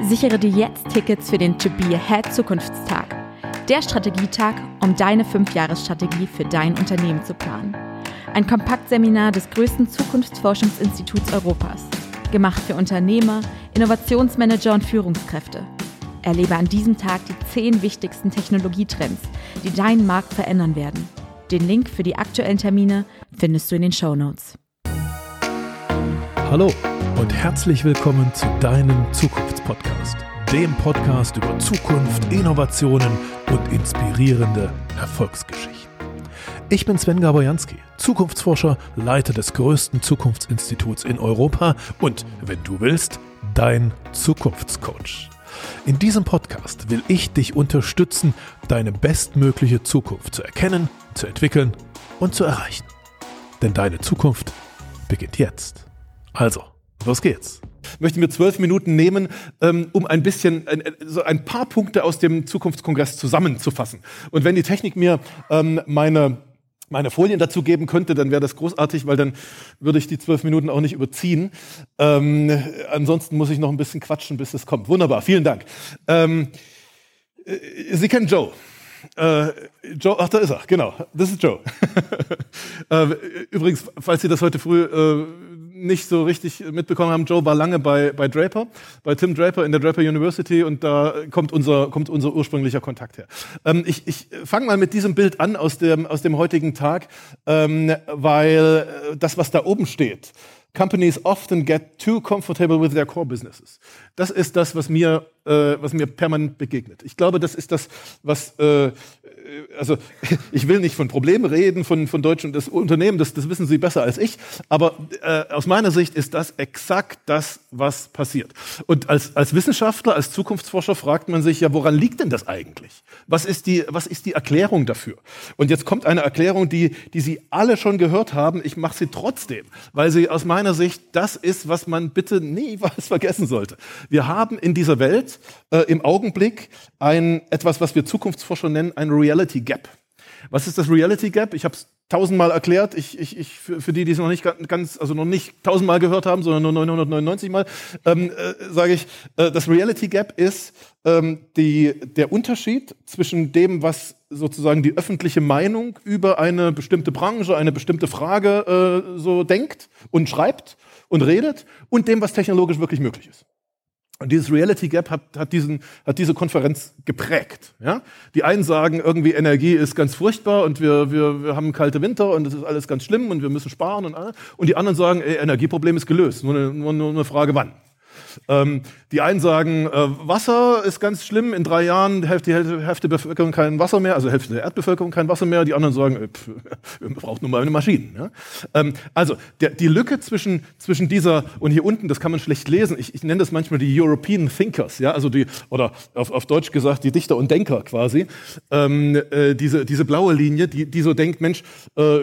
Sichere dir jetzt Tickets für den To Be Ahead Zukunftstag. Der Strategietag, um deine 5-Jahres-Strategie für dein Unternehmen zu planen. Ein Kompaktseminar des größten Zukunftsforschungsinstituts Europas. Gemacht für Unternehmer, Innovationsmanager und Führungskräfte. Erlebe an diesem Tag die 10 wichtigsten Technologietrends, die deinen Markt verändern werden. Den Link für die aktuellen Termine findest du in den Show Notes. Hallo und herzlich willkommen zu deinem Zukunftspodcast, dem Podcast über Zukunft, Innovationen und inspirierende Erfolgsgeschichten. Ich bin Sven Gabojanski, Zukunftsforscher, Leiter des größten Zukunftsinstituts in Europa und, wenn du willst, dein Zukunftscoach. In diesem Podcast will ich dich unterstützen, deine bestmögliche Zukunft zu erkennen, zu entwickeln und zu erreichen. Denn deine Zukunft beginnt jetzt. Also, los geht's. Ich möchte mir zwölf Minuten nehmen, ähm, um ein bisschen, so ein paar Punkte aus dem Zukunftskongress zusammenzufassen. Und wenn die Technik mir ähm, meine meine Folien dazu geben könnte, dann wäre das großartig, weil dann würde ich die zwölf Minuten auch nicht überziehen. Ähm, ansonsten muss ich noch ein bisschen quatschen, bis es kommt. Wunderbar, vielen Dank. Ähm, äh, Sie kennen Joe. Äh, Joe, ach, da ist er, genau. Das ist Joe. äh, übrigens, falls Sie das heute früh äh, nicht so richtig mitbekommen haben, Joe war lange bei, bei Draper, bei Tim Draper in der Draper University und da kommt unser, kommt unser ursprünglicher Kontakt her. Ähm, ich ich fange mal mit diesem Bild an aus dem, aus dem heutigen Tag, ähm, weil äh, das, was da oben steht, Companies often get too comfortable with their core businesses. Das ist das, was mir, äh, was mir permanent begegnet. Ich glaube, das ist das, was äh, äh, also ich will nicht von Problemen reden, von, von deutschen das Unternehmen, das, das wissen Sie besser als ich, aber äh, aus meiner Sicht ist das exakt das, was passiert. Und als, als Wissenschaftler, als Zukunftsforscher fragt man sich ja, woran liegt denn das eigentlich? Was ist die, was ist die Erklärung dafür? Und jetzt kommt eine Erklärung, die, die Sie alle schon gehört haben, ich mache sie trotzdem, weil sie aus meiner Sicht das ist, was man bitte nie was vergessen sollte. Wir haben in dieser Welt äh, im Augenblick ein, etwas, was wir Zukunftsforscher nennen, ein Reality Gap. Was ist das Reality Gap? Ich habe es tausendmal erklärt. Ich, ich, ich, für, für die, die es noch nicht ganz, also noch nicht tausendmal gehört haben, sondern nur 999 Mal, ähm, äh, sage ich, äh, das Reality Gap ist ähm, die, der Unterschied zwischen dem, was sozusagen die öffentliche Meinung über eine bestimmte Branche, eine bestimmte Frage äh, so denkt und schreibt und redet und dem, was technologisch wirklich möglich ist. Und dieses Reality Gap hat, hat, diesen, hat diese Konferenz geprägt. Ja? Die einen sagen, irgendwie Energie ist ganz furchtbar und wir, wir, wir haben kalte Winter und es ist alles ganz schlimm und wir müssen sparen und alles. Und die anderen sagen, ey, Energieproblem ist gelöst, nur eine, nur, nur eine Frage wann. Ähm, die einen sagen, äh, Wasser ist ganz schlimm, in drei Jahren die Hälfte, die Hälfte der Bevölkerung kein Wasser mehr, also Hälfte der Erdbevölkerung kein Wasser mehr. Die anderen sagen, äh, pff, wir brauchen nur mal eine Maschine. Ja? Ähm, also der, die Lücke zwischen, zwischen dieser und hier unten, das kann man schlecht lesen. Ich, ich nenne das manchmal die European Thinkers, ja, also die oder auf, auf Deutsch gesagt die Dichter und Denker quasi. Ähm, äh, diese, diese blaue Linie, die, die so denkt, Mensch, äh,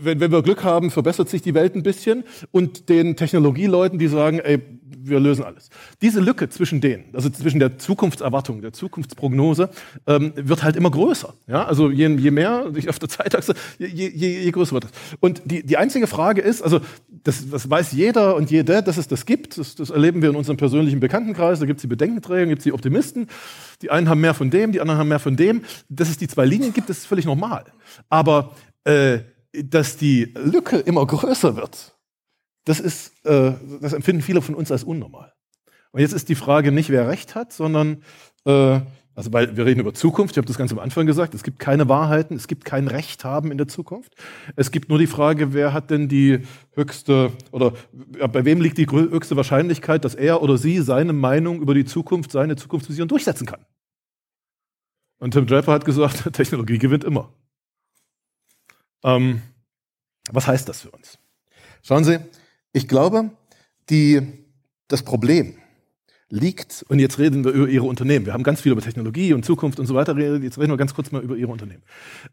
wenn, wenn wir Glück haben, verbessert sich die Welt ein bisschen. Und den Technologieleuten, die sagen, ey, wir lösen alles. Diese Lücke zwischen denen, also zwischen der Zukunftserwartung, der Zukunftsprognose, ähm, wird halt immer größer. Ja? Also je, je mehr sich auf der Zeitachse, je, je, je größer wird das. Und die, die einzige Frage ist, also das, das weiß jeder und jede, dass es das gibt. Das, das erleben wir in unserem persönlichen Bekanntenkreis. Da gibt es die Bedenkenträger, gibt es die Optimisten. Die einen haben mehr von dem, die anderen haben mehr von dem. Dass es die zwei Linien gibt, das ist völlig normal. Aber äh, dass die Lücke immer größer wird, das, ist, äh, das empfinden viele von uns als unnormal. Und jetzt ist die Frage nicht, wer recht hat, sondern, äh, also weil wir reden über Zukunft, ich habe das ganz am Anfang gesagt, es gibt keine Wahrheiten, es gibt kein Recht haben in der Zukunft. Es gibt nur die Frage, wer hat denn die höchste, oder bei wem liegt die höchste Wahrscheinlichkeit, dass er oder sie seine Meinung über die Zukunft, seine Zukunftsvision durchsetzen kann. Und Tim Draper hat gesagt, Technologie gewinnt immer. Ähm, was heißt das für uns? Schauen Sie, ich glaube, die, das Problem liegt, und jetzt reden wir über Ihre Unternehmen. Wir haben ganz viel über Technologie und Zukunft und so weiter geredet. Jetzt reden wir ganz kurz mal über Ihre Unternehmen.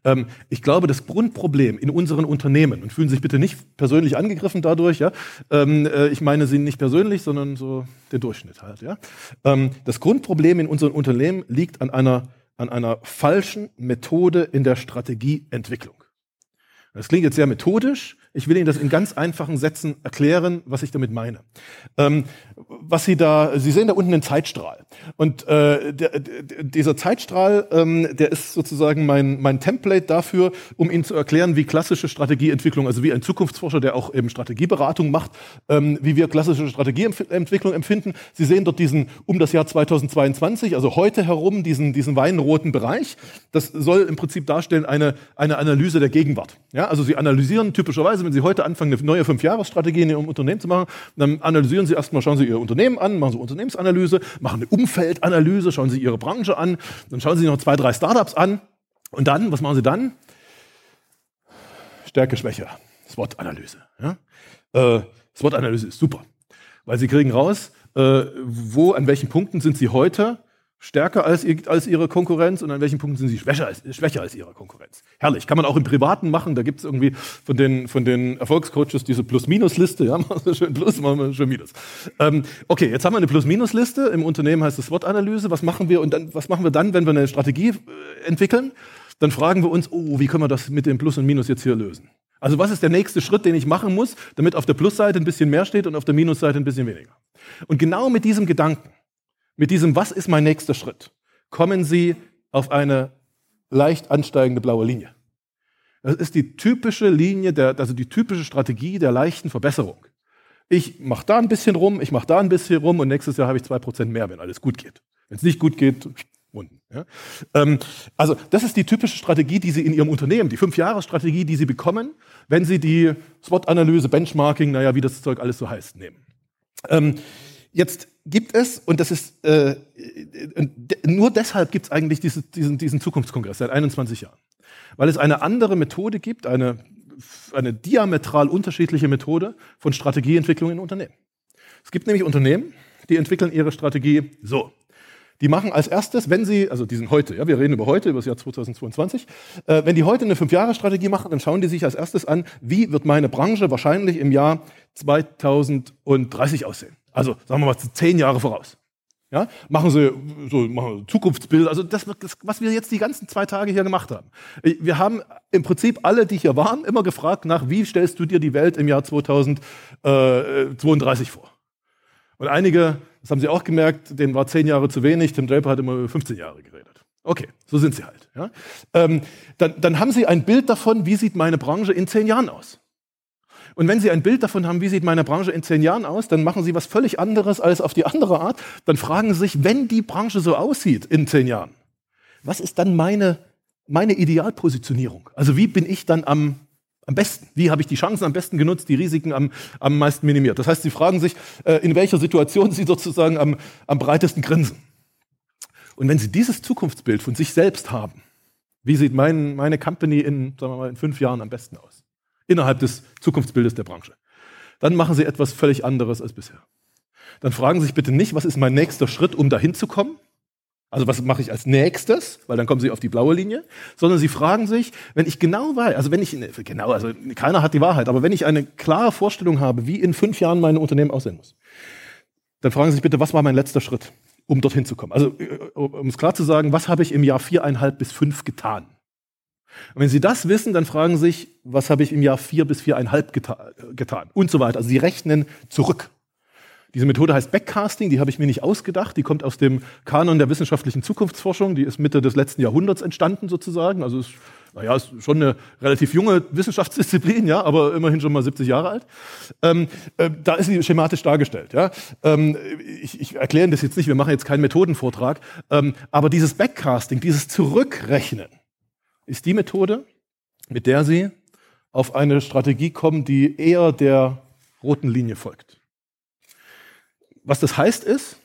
Ähm, ich glaube, das Grundproblem in unseren Unternehmen, und fühlen Sie sich bitte nicht persönlich angegriffen dadurch, ja, ähm, äh, ich meine Sie nicht persönlich, sondern so der Durchschnitt halt, ja. Ähm, das Grundproblem in unseren Unternehmen liegt an einer, an einer falschen Methode in der Strategieentwicklung. Das klingt jetzt sehr methodisch, Ich will Ihnen das in ganz einfachen Sätzen erklären, was ich damit meine. Ähm, was Sie da, Sie sehen da unten einen Zeitstrahl. Und äh, der, dieser Zeitstrahl, ähm, der ist sozusagen mein, mein Template dafür, um Ihnen zu erklären, wie klassische Strategieentwicklung, also wie ein Zukunftsforscher, der auch eben Strategieberatung macht, ähm, wie wir klassische Strategieentwicklung empfinden. Sie sehen dort diesen um das Jahr 2022, also heute herum, diesen, diesen weinroten Bereich. Das soll im Prinzip darstellen eine, eine Analyse der Gegenwart. Ja, also Sie analysieren typischerweise, wenn Sie heute anfangen, eine neue Fünfjahresstrategie in Ihrem Unternehmen zu machen, dann analysieren Sie erstmal, schauen Sie Ihr Unternehmen an, machen Sie Unternehmensanalyse, machen eine Umfeldanalyse, schauen Sie Ihre Branche an, dann schauen Sie noch zwei, drei Startups an und dann, was machen Sie dann? Stärke, Schwäche, SWOT-Analyse. Ja? Äh, SWOT-Analyse ist super, weil Sie kriegen raus, äh, wo, an welchen Punkten sind Sie heute stärker als, als ihre Konkurrenz und an welchen Punkten sind sie schwächer als, schwächer als ihre Konkurrenz. Herrlich. Kann man auch im Privaten machen. Da gibt es irgendwie von den, von den Erfolgscoaches diese Plus-Minus-Liste. Ja, machen wir schön Plus, machen wir schön Minus. Ähm, okay, jetzt haben wir eine Plus-Minus-Liste. Im Unternehmen heißt es SWOT-Analyse. Was machen wir und dann, was machen wir dann, wenn wir eine Strategie äh, entwickeln? Dann fragen wir uns, oh, wie können wir das mit dem Plus und Minus jetzt hier lösen? Also was ist der nächste Schritt, den ich machen muss, damit auf der Plusseite ein bisschen mehr steht und auf der Minusseite ein bisschen weniger? Und genau mit diesem Gedanken mit diesem Was ist mein nächster Schritt? kommen Sie auf eine leicht ansteigende blaue Linie. Das ist die typische Linie, der, also die typische Strategie der leichten Verbesserung. Ich mache da ein bisschen rum, ich mache da ein bisschen rum und nächstes Jahr habe ich zwei Prozent mehr, wenn alles gut geht. Wenn es nicht gut geht, unten. Ja? Ähm, also das ist die typische Strategie, die Sie in Ihrem Unternehmen, die Fünf-Jahres-Strategie, die Sie bekommen, wenn Sie die SWOT-Analyse, Benchmarking, naja, wie das Zeug alles so heißt, nehmen. Ähm, Jetzt gibt es, und das ist äh, nur deshalb gibt es eigentlich diese, diesen, diesen Zukunftskongress seit 21 Jahren. Weil es eine andere Methode gibt, eine, eine diametral unterschiedliche Methode von Strategieentwicklung in Unternehmen. Es gibt nämlich Unternehmen, die entwickeln ihre Strategie so. Die machen als erstes, wenn sie, also die sind heute, ja, wir reden über heute, über das Jahr 2022, äh, wenn die heute eine Fünf-Jahre-Strategie machen, dann schauen die sich als erstes an, wie wird meine Branche wahrscheinlich im Jahr 2030 aussehen. Also sagen wir mal zehn Jahre voraus. Ja, machen Sie so machen Zukunftsbilder, also das, was wir jetzt die ganzen zwei Tage hier gemacht haben. Wir haben im Prinzip alle, die hier waren, immer gefragt nach, wie stellst du dir die Welt im Jahr 2032 vor? Und einige, das haben Sie auch gemerkt, denen war zehn Jahre zu wenig, Tim Draper hat immer über 15 Jahre geredet. Okay, so sind sie halt. Ja? Ähm, dann, dann haben Sie ein Bild davon, wie sieht meine Branche in zehn Jahren aus. Und wenn Sie ein Bild davon haben, wie sieht meine Branche in zehn Jahren aus, dann machen Sie was völlig anderes als auf die andere Art. Dann fragen Sie sich, wenn die Branche so aussieht in zehn Jahren, was ist dann meine, meine Idealpositionierung? Also wie bin ich dann am, am besten? Wie habe ich die Chancen am besten genutzt, die Risiken am, am meisten minimiert? Das heißt, Sie fragen sich, äh, in welcher Situation Sie sozusagen am, am breitesten grinsen. Und wenn Sie dieses Zukunftsbild von sich selbst haben, wie sieht mein, meine Company in, sagen wir mal, in fünf Jahren am besten aus? Innerhalb des Zukunftsbildes der Branche. Dann machen Sie etwas völlig anderes als bisher. Dann fragen Sie sich bitte nicht, was ist mein nächster Schritt, um dahin zu kommen? Also was mache ich als nächstes? Weil dann kommen Sie auf die blaue Linie. Sondern Sie fragen sich, wenn ich genau weiß, also wenn ich, genau, also keiner hat die Wahrheit, aber wenn ich eine klare Vorstellung habe, wie in fünf Jahren mein Unternehmen aussehen muss, dann fragen Sie sich bitte, was war mein letzter Schritt, um dorthin zu kommen? Also äh, um es klar zu sagen, was habe ich im Jahr viereinhalb bis fünf getan? Und wenn Sie das wissen, dann fragen Sie sich, was habe ich im Jahr vier bis viereinhalb geta getan und so weiter. Also Sie rechnen zurück. Diese Methode heißt Backcasting, die habe ich mir nicht ausgedacht, die kommt aus dem Kanon der wissenschaftlichen Zukunftsforschung, die ist Mitte des letzten Jahrhunderts entstanden sozusagen, also ist, naja, ist schon eine relativ junge Wissenschaftsdisziplin, ja, aber immerhin schon mal 70 Jahre alt. Ähm, äh, da ist sie schematisch dargestellt. Ja. Ähm, ich, ich erkläre das jetzt nicht, wir machen jetzt keinen Methodenvortrag, ähm, aber dieses Backcasting, dieses Zurückrechnen, ist die Methode, mit der Sie auf eine Strategie kommen, die eher der roten Linie folgt. Was das heißt ist,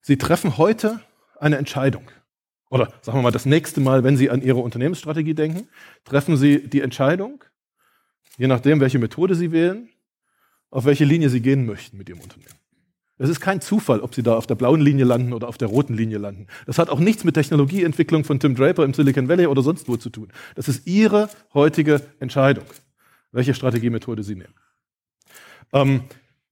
Sie treffen heute eine Entscheidung. Oder sagen wir mal, das nächste Mal, wenn Sie an Ihre Unternehmensstrategie denken, treffen Sie die Entscheidung, je nachdem, welche Methode Sie wählen, auf welche Linie Sie gehen möchten mit Ihrem Unternehmen. Es ist kein Zufall, ob sie da auf der blauen Linie landen oder auf der roten Linie landen. Das hat auch nichts mit Technologieentwicklung von Tim Draper im Silicon Valley oder sonst wo zu tun. Das ist ihre heutige Entscheidung, welche Strategiemethode sie nehmen. Ähm,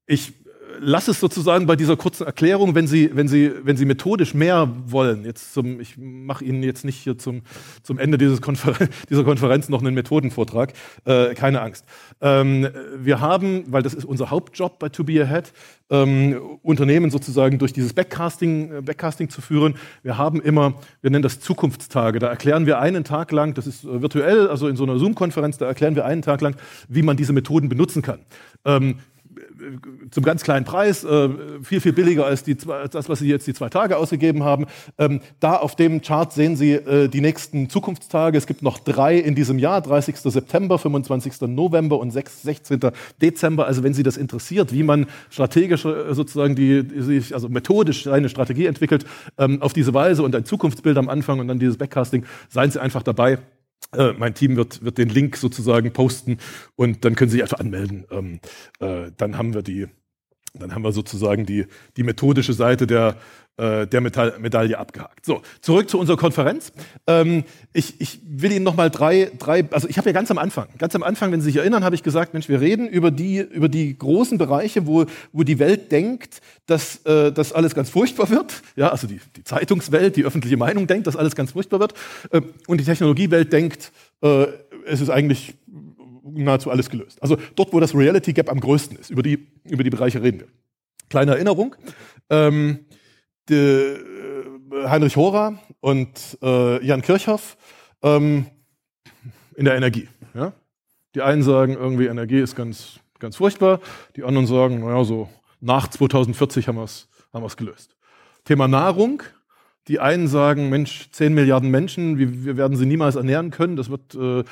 ich lasse es sozusagen bei dieser kurzen Erklärung, wenn Sie, wenn Sie, wenn Sie methodisch mehr wollen. Jetzt zum, ich mache Ihnen jetzt nicht hier zum, zum Ende dieses Konfer dieser Konferenz noch einen Methodenvortrag. Äh, keine Angst. Ähm, wir haben, weil das ist unser Hauptjob bei To Be Ahead, ähm, Unternehmen sozusagen durch dieses Backcasting, äh, Backcasting zu führen. Wir haben immer, wir nennen das Zukunftstage. Da erklären wir einen Tag lang, das ist äh, virtuell, also in so einer Zoom-Konferenz, da erklären wir einen Tag lang, wie man diese Methoden benutzen kann. Ähm, zum ganz kleinen Preis, äh, viel, viel billiger als, die, als das, was Sie jetzt die zwei Tage ausgegeben haben. Ähm, da auf dem Chart sehen Sie äh, die nächsten Zukunftstage. Es gibt noch drei in diesem Jahr, 30. September, 25. November und 6, 16. Dezember. Also wenn Sie das interessiert, wie man strategisch äh, sozusagen die, also methodisch eine Strategie entwickelt, ähm, auf diese Weise und ein Zukunftsbild am Anfang und dann dieses Backcasting, seien Sie einfach dabei. Äh, mein Team wird, wird den Link sozusagen posten und dann können Sie sich einfach anmelden. Ähm, äh, dann haben wir die, dann haben wir sozusagen die, die methodische Seite der, äh, der Metall Medaille abgehakt. So, zurück zu unserer Konferenz. Ähm, ich, ich will Ihnen nochmal drei, drei, also ich habe ja ganz am Anfang, ganz am Anfang, wenn Sie sich erinnern, habe ich gesagt, Mensch, wir reden über die, über die großen Bereiche, wo, wo die Welt denkt, dass äh, das alles ganz furchtbar wird. Ja, also die, die Zeitungswelt, die öffentliche Meinung denkt, dass alles ganz furchtbar wird. Äh, und die Technologiewelt denkt, äh, es ist eigentlich nahezu alles gelöst. Also dort, wo das Reality Gap am größten ist, über die, über die Bereiche reden wir. Kleine Erinnerung. Ähm, die, äh, Heinrich Hora und äh, Jan Kirchhoff ähm, in der Energie. Ja? Die einen sagen, irgendwie Energie ist ganz, ganz furchtbar, die anderen sagen, naja, so nach 2040 haben wir es haben gelöst. Thema Nahrung. Die einen sagen, Mensch, 10 Milliarden Menschen, wir, wir werden sie niemals ernähren können, das wird äh,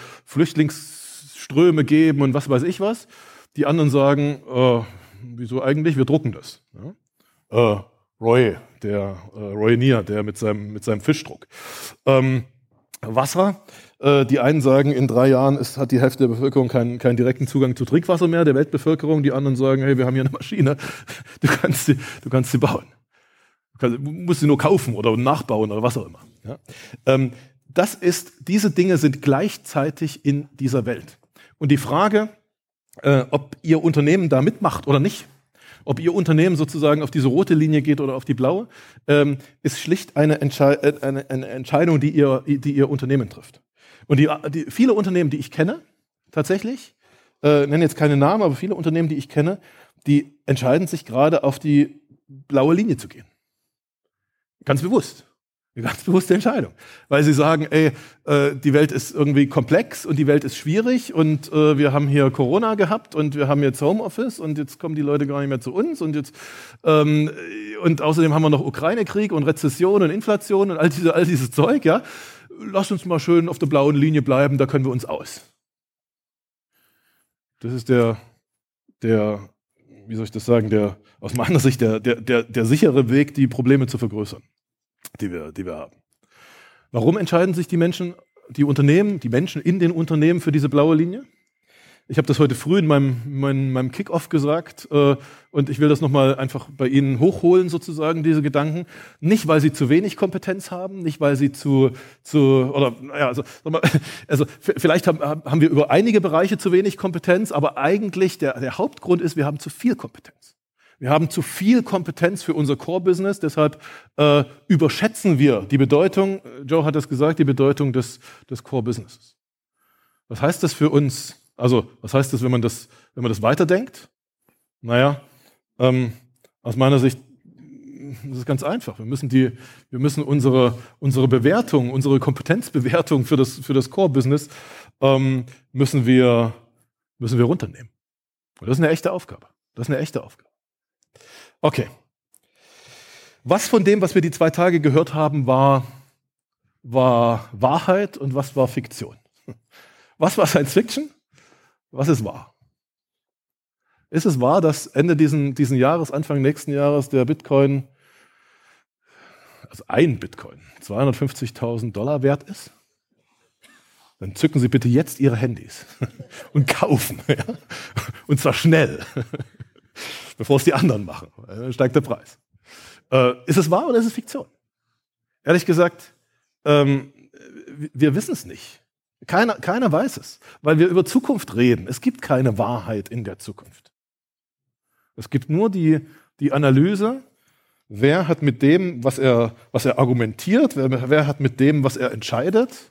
Flüchtlingsströme geben und was weiß ich was. Die anderen sagen, äh, wieso eigentlich, wir drucken das. Ja? Äh, Roy, der äh, Roy Neer, der mit seinem, mit seinem Fischdruck. Ähm, Wasser. Äh, die einen sagen, in drei Jahren ist, hat die Hälfte der Bevölkerung keinen, keinen direkten Zugang zu Trinkwasser mehr, der Weltbevölkerung. Die anderen sagen, hey, wir haben hier eine Maschine, du kannst sie, du kannst sie bauen. Du musst sie nur kaufen oder nachbauen oder was auch immer. Ja? Ähm, das ist, diese Dinge sind gleichzeitig in dieser Welt. Und die Frage, äh, ob Ihr Unternehmen da mitmacht oder nicht, ob Ihr Unternehmen sozusagen auf diese rote Linie geht oder auf die blaue, ähm, ist schlicht eine, Entschei äh, eine, eine, Entscheidung, die Ihr, die Ihr Unternehmen trifft. Und die, die, viele Unternehmen, die ich kenne, tatsächlich, äh, nenne jetzt keine Namen, aber viele Unternehmen, die ich kenne, die entscheiden sich gerade auf die blaue Linie zu gehen. Ganz bewusst. Eine ganz bewusste Entscheidung. Weil sie sagen, ey, äh, die Welt ist irgendwie komplex und die Welt ist schwierig und äh, wir haben hier Corona gehabt und wir haben jetzt Homeoffice und jetzt kommen die Leute gar nicht mehr zu uns und jetzt ähm, und außerdem haben wir noch Ukraine-Krieg und Rezession und Inflation und all, diese, all dieses Zeug, ja. Lass uns mal schön auf der blauen Linie bleiben, da können wir uns aus. Das ist der, der, wie soll ich das sagen, der, aus meiner Sicht der, der, der, der sichere Weg, die Probleme zu vergrößern die wir, die wir haben. Warum entscheiden sich die Menschen, die Unternehmen, die Menschen in den Unternehmen für diese blaue Linie? Ich habe das heute früh in meinem, meinem, meinem Kick-Off gesagt äh, und ich will das nochmal einfach bei Ihnen hochholen, sozusagen, diese Gedanken. Nicht, weil Sie zu wenig Kompetenz haben, nicht, weil Sie zu, zu oder, naja, also, also vielleicht haben, haben wir über einige Bereiche zu wenig Kompetenz, aber eigentlich der, der Hauptgrund ist, wir haben zu viel Kompetenz. Wir haben zu viel Kompetenz für unser Core-Business, deshalb äh, überschätzen wir die Bedeutung, Joe hat es gesagt, die Bedeutung des, des Core-Businesses. Was heißt das für uns? Also, was heißt das, wenn man das, wenn man das weiterdenkt? Naja, ähm, aus meiner Sicht das ist ganz einfach. Wir müssen, die, wir müssen unsere, unsere Bewertung, unsere Kompetenzbewertung für das, für das Core-Business ähm, müssen, wir, müssen wir runternehmen. Und das ist eine echte Aufgabe. Das ist eine echte Aufgabe. Okay. Was von dem, was wir die zwei Tage gehört haben, war, war Wahrheit und was war Fiktion? Was war Science Fiction? Was ist wahr? Ist es wahr, dass Ende diesen, diesen Jahres, Anfang nächsten Jahres der Bitcoin, also ein Bitcoin, 250.000 Dollar wert ist? Dann zücken Sie bitte jetzt Ihre Handys und kaufen. Ja? Und zwar schnell bevor es die anderen machen. Dann steigt der Preis. Äh, ist es wahr oder ist es Fiktion? Ehrlich gesagt, ähm, wir wissen es nicht. Keiner, keiner weiß es, weil wir über Zukunft reden. Es gibt keine Wahrheit in der Zukunft. Es gibt nur die, die Analyse, wer hat mit dem, was er, was er argumentiert, wer, wer hat mit dem, was er entscheidet,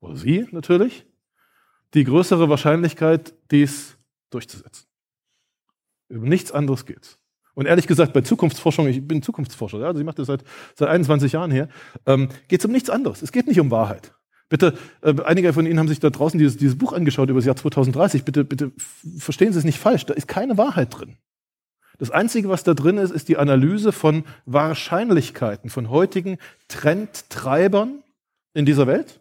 oder sie natürlich, die größere Wahrscheinlichkeit, dies durchzusetzen. Über nichts anderes geht's. Und ehrlich gesagt, bei Zukunftsforschung, ich bin Zukunftsforscher, ja, also ich mache das seit, seit 21 Jahren her, ähm, geht es um nichts anderes. Es geht nicht um Wahrheit. Bitte, äh, einige von Ihnen haben sich da draußen dieses, dieses Buch angeschaut über das Jahr 2030. Bitte, bitte verstehen Sie es nicht falsch. Da ist keine Wahrheit drin. Das Einzige, was da drin ist, ist die Analyse von Wahrscheinlichkeiten, von heutigen Trendtreibern in dieser Welt.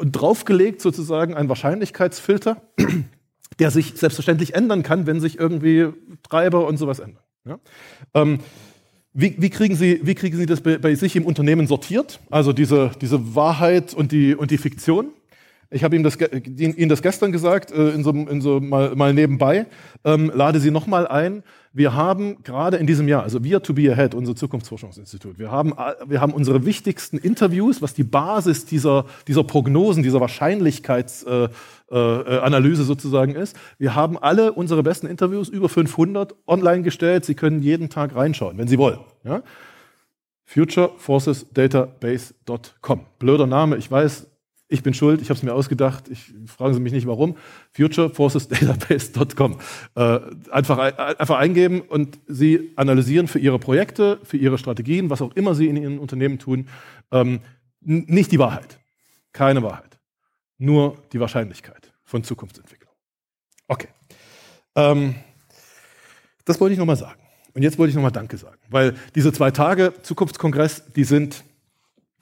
Und draufgelegt sozusagen ein Wahrscheinlichkeitsfilter, der sich selbstverständlich ändern kann, wenn sich irgendwie Treiber und sowas ändern. Ja? Ähm, wie, wie, kriegen Sie, wie kriegen Sie das bei, bei, sich im Unternehmen sortiert? Also diese, diese Wahrheit und die, und die Fiktion? Ich habe ihm das, Ihnen das gestern gesagt, äh, in so, in so mal, mal nebenbei. Ähm, lade Sie nochmal ein. Wir haben gerade in diesem Jahr, also wir to be ahead, unser Zukunftsforschungsinstitut, wir haben, wir haben unsere wichtigsten Interviews, was die Basis dieser, dieser Prognosen, dieser Wahrscheinlichkeitsanalyse äh, äh, sozusagen ist. Wir haben alle unsere besten Interviews, über 500, online gestellt. Sie können jeden Tag reinschauen, wenn Sie wollen. Ja? futureforcesdatabase.com. Blöder Name, ich weiß, ich bin schuld, ich habe es mir ausgedacht. Ich, fragen Sie mich nicht warum. Futureforcesdatabase.com. Äh, einfach, einfach eingeben und Sie analysieren für Ihre Projekte, für Ihre Strategien, was auch immer Sie in Ihrem Unternehmen tun, ähm, nicht die Wahrheit. Keine Wahrheit. Nur die Wahrscheinlichkeit von Zukunftsentwicklung. Okay. Ähm, das wollte ich nochmal sagen. Und jetzt wollte ich nochmal Danke sagen, weil diese zwei Tage Zukunftskongress, die sind,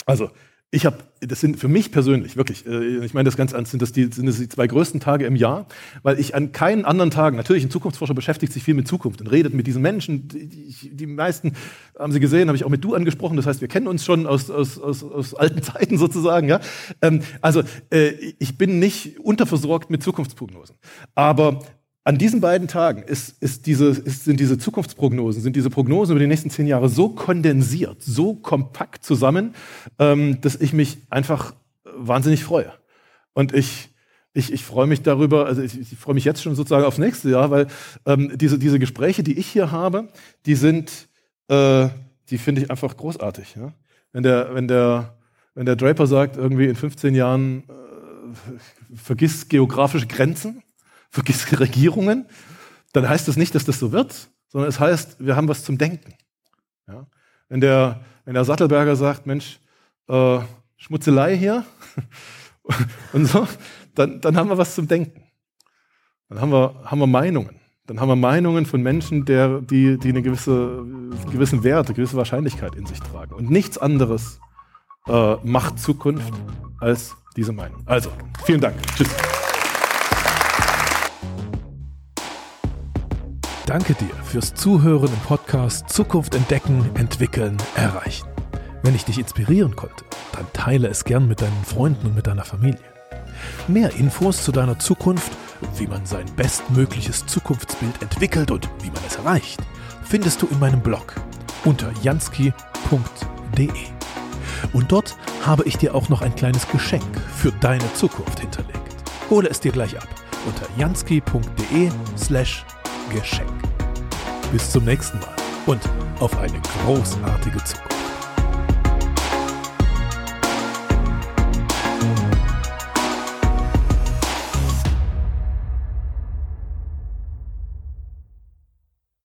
also ich habe, das sind für mich persönlich, wirklich, äh, ich meine das ganz ernst, sind das, die, sind das die zwei größten Tage im Jahr, weil ich an keinen anderen Tagen, natürlich ein Zukunftsforscher beschäftigt sich viel mit Zukunft und redet mit diesen Menschen, die, die meisten, haben Sie gesehen, habe ich auch mit du angesprochen, das heißt, wir kennen uns schon aus, aus, aus, aus alten Zeiten sozusagen. Ja? Ähm, also äh, ich bin nicht unterversorgt mit Zukunftsprognosen, aber an diesen beiden Tagen ist, ist diese, ist, sind diese Zukunftsprognosen, sind diese Prognosen über die nächsten zehn Jahre so kondensiert, so kompakt zusammen, ähm, dass ich mich einfach wahnsinnig freue. Und ich, ich, ich freue mich darüber, also ich, ich freue mich jetzt schon sozusagen aufs nächste Jahr, weil ähm, diese, diese Gespräche, die ich hier habe, die sind, äh, die finde ich einfach großartig. Ja? Wenn, der, wenn, der, wenn der Draper sagt, irgendwie in 15 Jahren äh, vergiss geografische Grenzen, vergiss Regierungen, dann heißt das nicht, dass das so wird, sondern es heißt, wir haben was zum Denken. Ja? Wenn, der, wenn der Sattelberger sagt, Mensch, äh, Schmutzelei hier und so, dann, dann haben wir was zum Denken. Dann haben wir, haben wir Meinungen. Dann haben wir Meinungen von Menschen, der, die, die eine gewisse, gewissen Wert, eine gewisse Wahrscheinlichkeit in sich tragen. Und nichts anderes äh, macht Zukunft als diese Meinung. Also, vielen Dank. Tschüss. Danke dir fürs Zuhören im Podcast Zukunft entdecken, entwickeln, erreichen. Wenn ich dich inspirieren konnte, dann teile es gern mit deinen Freunden und mit deiner Familie. Mehr Infos zu deiner Zukunft wie man sein bestmögliches Zukunftsbild entwickelt und wie man es erreicht, findest du in meinem Blog unter jansky.de. Und dort habe ich dir auch noch ein kleines Geschenk für deine Zukunft hinterlegt. Hole es dir gleich ab unter jansky.de slash Geschenk. Bis zum nächsten Mal und auf eine großartige Zukunft.